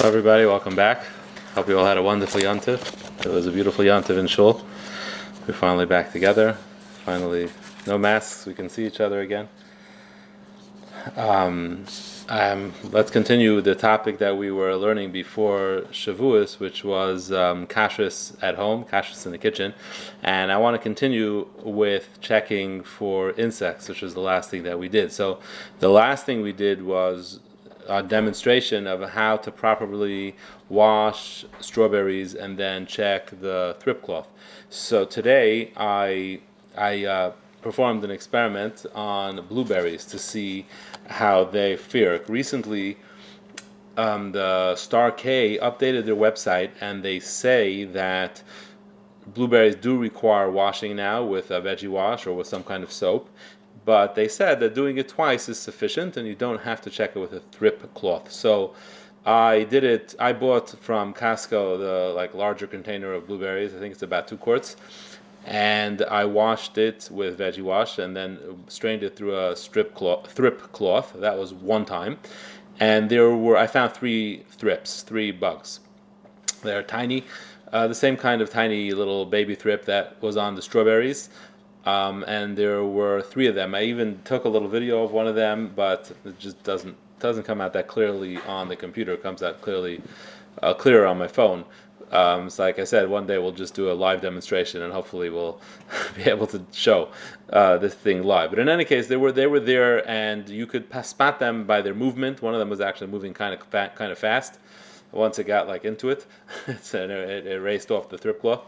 Hello, everybody. Welcome back. Hope you all had a wonderful yontif. It was a beautiful yontif in shul. We're finally back together. Finally, no masks. We can see each other again. Um, um, let's continue the topic that we were learning before Shavuos, which was um, kashrus at home, kashrus in the kitchen. And I want to continue with checking for insects, which was the last thing that we did. So, the last thing we did was demonstration of how to properly wash strawberries and then check the thrip cloth. So today I I uh, performed an experiment on blueberries to see how they fare. Recently, um, the Star K updated their website and they say that blueberries do require washing now with a veggie wash or with some kind of soap but they said that doing it twice is sufficient and you don't have to check it with a thrip cloth. So I did it. I bought from Costco the like larger container of blueberries. I think it's about two quarts, and I washed it with veggie wash and then strained it through a strip cloth, thrip cloth. That was one time, and there were I found three thrips, three bugs. They're tiny, uh, the same kind of tiny little baby thrip that was on the strawberries. Um, and there were three of them. I even took a little video of one of them, but it just doesn't doesn't come out that clearly on the computer. It comes out clearly uh, clearer on my phone. Um, so, like I said, one day we'll just do a live demonstration, and hopefully we'll be able to show uh, this thing live. But in any case, they were they were there, and you could spot them by their movement. One of them was actually moving kind of fa- kind of fast. Once it got like into it, it, it raced off the thrip cloth.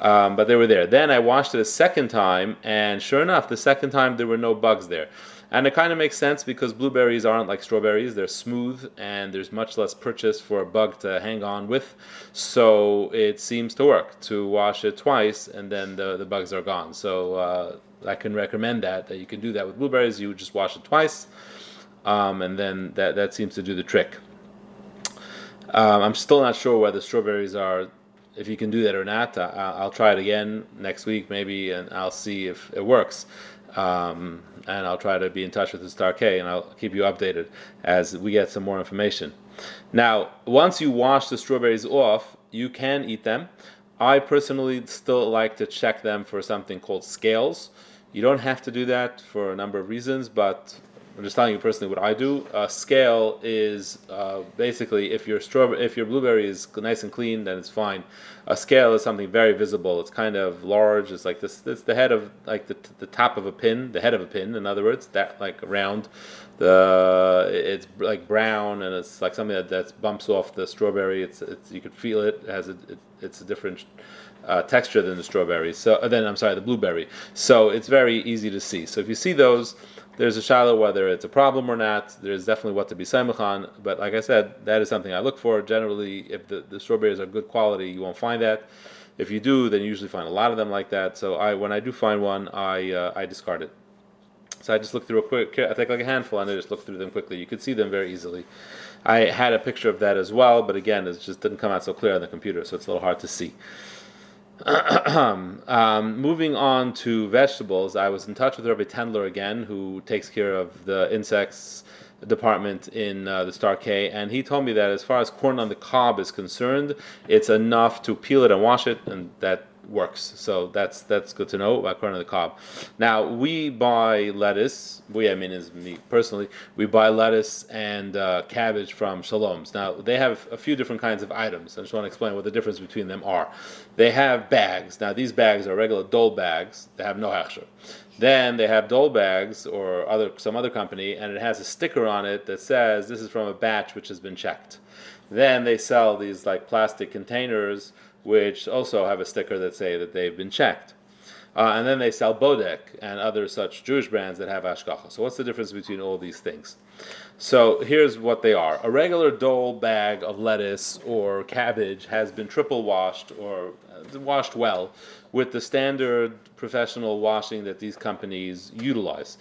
Um, but they were there. Then I washed it a second time, and sure enough, the second time there were no bugs there. And it kind of makes sense because blueberries aren't like strawberries; they're smooth, and there's much less purchase for a bug to hang on with. So it seems to work to wash it twice, and then the, the bugs are gone. So uh, I can recommend that that you can do that with blueberries. You just wash it twice, um, and then that that seems to do the trick. Um, I'm still not sure whether strawberries are if you can do that or not. I, will try it again next week, maybe, and I'll see if it works. Um, and I'll try to be in touch with the Star K, and I'll keep you updated as we get some more information. Now, once you wash the strawberries off, you can eat them. I personally still like to check them for something called scales. You don't have to do that for a number of reasons, but I'm just telling you personally what I do. A scale is uh, basically if your strawberry, if your blueberry is nice and clean, then it's fine. A scale is something very visible. It's kind of large. It's like this. It's the head of like the, the top of a pin, the head of a pin. In other words, that like round. The it's like brown and it's like something that, that bumps off the strawberry. It's, it's you could feel it. has it, it's a different uh, texture than the strawberry. So uh, then I'm sorry, the blueberry. So it's very easy to see. So if you see those there's a shallow whether it's a problem or not. There's definitely what to be samech on, but like I said, that is something I look for. Generally, if the, the strawberries are good quality, you won't find that. If you do, then you usually find a lot of them like that. So I, when I do find one, I uh, I discard it. So I just look through a quick, I take like a handful and I just look through them quickly. You could see them very easily. I had a picture of that as well, but again, it just didn't come out so clear on the computer, so it's a little hard to see. um, moving on to vegetables, I was in touch with Rabbi Tendler again, who takes care of the insects department in uh, the Star K, and he told me that as far as corn on the cob is concerned, it's enough to peel it and wash it, and that works. So that's that's good to know about corn on the cob. Now we buy lettuce. We, I mean, is me personally. We buy lettuce and uh, cabbage from Shalom's. Now they have a few different kinds of items. I just want to explain what the difference between them are. They have bags. Now these bags are regular dole bags. They have no hechsher. Then they have dole bags or other some other company, and it has a sticker on it that says this is from a batch which has been checked. Then they sell these like plastic containers which also have a sticker that say that they've been checked. Uh, and then they sell Bodek and other such Jewish brands that have hashgacha. So what's the difference between all these things? So here's what they are. A regular dole bag of lettuce or cabbage has been triple washed or uh, washed well with the standard professional washing that these companies utilize.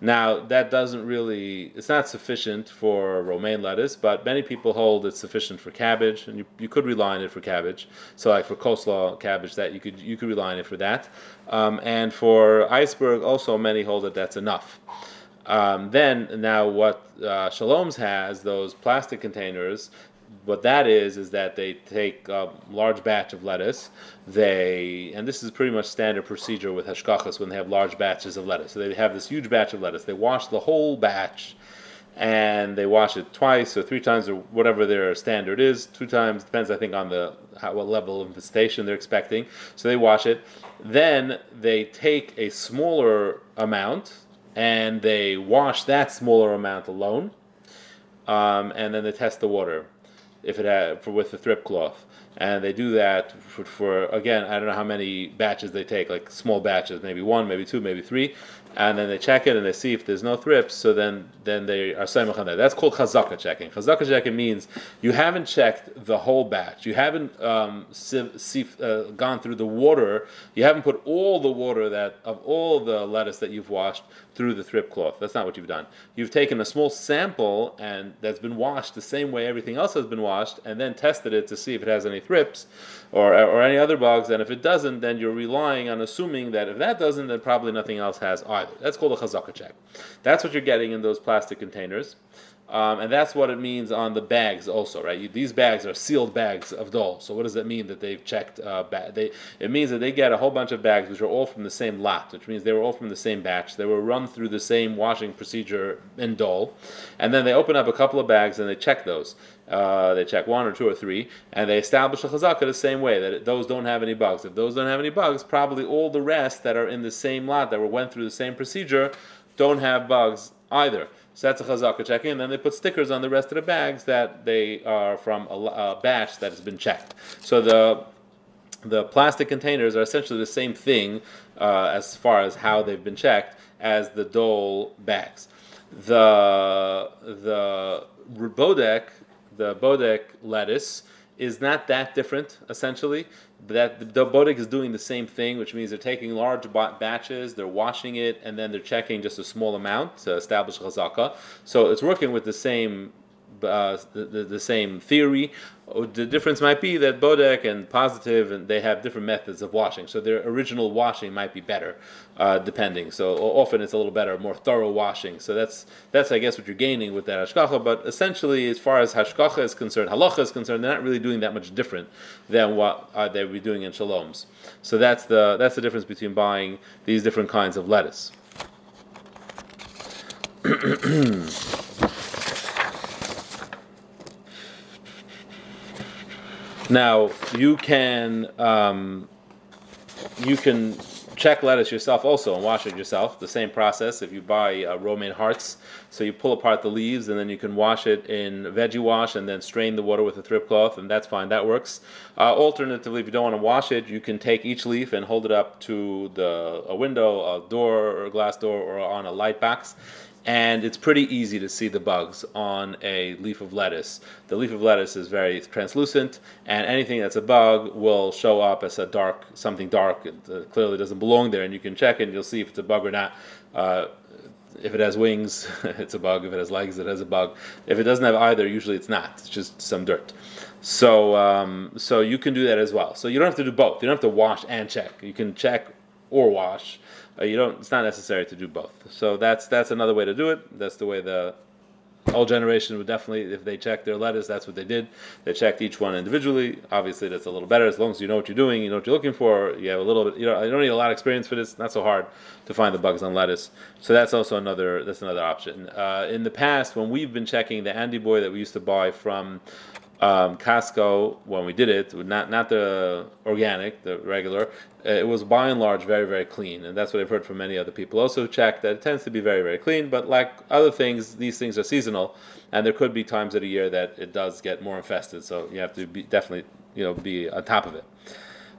Now, that doesn't really, it's not sufficient for romaine lettuce, but many people hold it's sufficient for cabbage, and you, you could rely on it for cabbage. So, like for coleslaw cabbage, that you could you could rely on it for that. Um, and for iceberg, also many hold that that's enough. Um, then, now what uh, Shalom's has, those plastic containers, what that is is that they take a large batch of lettuce. They and this is pretty much standard procedure with hashkachas when they have large batches of lettuce. So they have this huge batch of lettuce. They wash the whole batch, and they wash it twice or three times or whatever their standard is. Two times depends, I think, on the how, what level of infestation they're expecting. So they wash it. Then they take a smaller amount and they wash that smaller amount alone, um, and then they test the water if it had for with the thrip cloth. And they do that for, for, again, I don't know how many batches they take, like small batches, maybe one, maybe two, maybe three, and then they check it and they see if there's no thrips. So then, then they are saying on that. That's called chazaka checking. Chazaka checking means you haven't checked the whole batch. You haven't um, uh, gone through the water. You haven't put all the water that of all the lettuce that you've washed through the thrip cloth. That's not what you've done. You've taken a small sample and that's been washed the same way everything else has been washed, and then tested it to see if it has any thrips or, or any other bugs. And if it doesn't, then you're relying on assuming that if that doesn't, then probably nothing else has either. That's called a chazaka check. That's what you're getting in those plastic containers. Um, and that's what it means on the bags also, right? You, these bags are sealed bags of dole. So what does that mean that they've checked? Uh, ba- they, it means that they get a whole bunch of bags which are all from the same lot, which means they were all from the same batch. They were run through the same washing procedure in dole, and then they open up a couple of bags and they check those. Uh, they check one or two or three, and they establish a chazaka the same way that those don't have any bugs. If those don't have any bugs, probably all the rest that are in the same lot that were went through the same procedure don't have bugs either. So that's a chazaka checking, and then they put stickers on the rest of the bags that they are from a, a batch that has been checked. So the the plastic containers are essentially the same thing uh, as far as how they've been checked as the dole bags. The the bodek, the bodek lettuce is not that different essentially that the, the is doing the same thing, which means they're taking large batches, they're washing it, and then they're checking just a small amount to establish chazaka. So it's working with the same uh, the, the, same theory. Oh, the difference might be that Bodek and Positive and they have different methods of washing. So their original washing might be better, uh, depending. So often it's a little better, more thorough washing. So that's that's I guess what you're gaining with that hashkacha. But essentially, as far as hashkacha is concerned, halacha is concerned, they're not really doing that much different than what uh, they be doing in Shalom's. So that's the that's the difference between buying these different kinds of lettuce. Now you can um, you can check lettuce yourself also and wash it yourself. The same process if you buy uh, romaine hearts. So you pull apart the leaves and then you can wash it in veggie wash and then strain the water with a thrip cloth and that's fine. That works. Uh, alternatively, if you don't want to wash it, you can take each leaf and hold it up to the a window, a door, or a glass door, or on a light box and it's pretty easy to see the bugs on a leaf of lettuce. The leaf of lettuce is very translucent, and anything that's a bug will show up as a dark, something dark. It uh, clearly doesn't belong there, and you can check it, and you'll see if it's a bug or not. Uh, if it has wings, it's a bug. If it has legs, it has a bug. If it doesn't have either, usually it's not. It's just some dirt. So, um, so you can do that as well. So you don't have to do both. You don't have to wash and check. You can check or wash uh, you don't. It's not necessary to do both. So that's that's another way to do it. That's the way the old generation would definitely, if they checked their lettuce, that's what they did. They checked each one individually. Obviously, that's a little better as long as you know what you're doing, you know what you're looking for. You have a little bit. You know, you don't need a lot of experience for this. Not so hard to find the bugs on lettuce. So that's also another. That's another option. Uh, in the past, when we've been checking the Andy Boy that we used to buy from um, Costco when we did it, not not the organic, the regular. Uh, it was by and large very very clean, and that's what I've heard from many other people. Also checked that it tends to be very very clean, but like other things, these things are seasonal, and there could be times of the year that it does get more infested. So you have to be definitely you know be on top of it.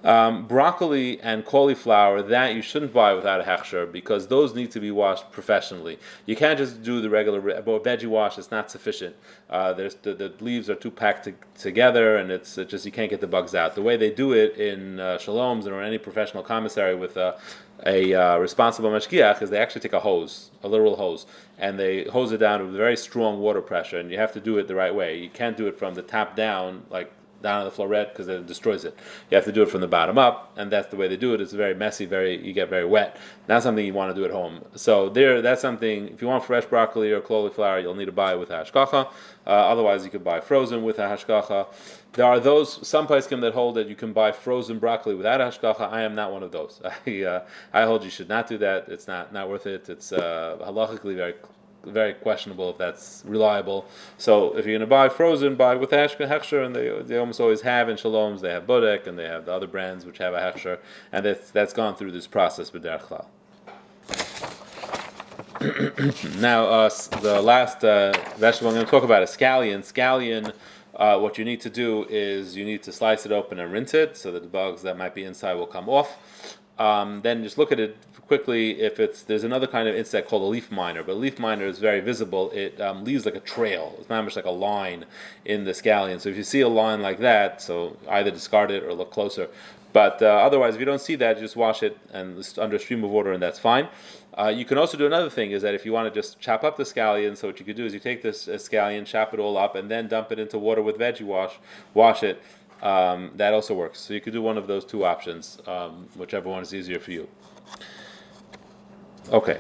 Um, broccoli and cauliflower, that you shouldn't buy without a hechsher because those need to be washed professionally. You can't just do the regular veggie wash; it's not sufficient. Uh, the, the, leaves are too packed to, together, and it's it just you can't get the bugs out. The way they do it in uh, Shalom's or any professional commissary with a, a uh, responsible mashgiach is they actually take a hose, a literal hose, and they hose it down with very strong water pressure, and you have to do it the right way. You can't do it from the top down like down on the floor red because it destroys it. You have to do it from the bottom up, and that's the way they do it. It's very messy, very you get very wet. Not something you want to do at home. So there, that's something. If you want fresh broccoli or cauliflower, you'll need to buy it with hashgacha. Uh, otherwise, you could buy frozen with a hashgacha. There are those some poskim that hold that you can buy frozen broccoli without hashgacha. I am not one of those. I, uh, I hold you should not do that. It's not not worth it. It's uh, halachically very very questionable if that's reliable. So if you're going to buy frozen, buy with hechsher, and they, they almost always have in Shalom's. They have Bodek, and they have the other brands which have a hechsher, and that's, that's gone through this process with Derech now, uh, the last uh, vegetable I'm going to talk about is scallion. Scallion, uh, what you need to do is you need to slice it open and rinse it so that the bugs that might be inside will come off. Um, then just look at it quickly. If it's there's another kind of insect called a leaf miner, but a leaf miner is very visible. It um, leaves like a trail. It's not much like a line in the scallion. So if you see a line like that, so either discard it or look closer. But uh, otherwise, if you don't see that, just wash it and under a stream of water, and that's fine. Uh, you can also do another thing is that if you want to just chop up the scallion, so what you could do is you take this uh, scallion, chop it all up, and then dump it into water with veggie wash, wash it. Um, that also works. So you could do one of those two options, um, whichever one is easier for you. Okay.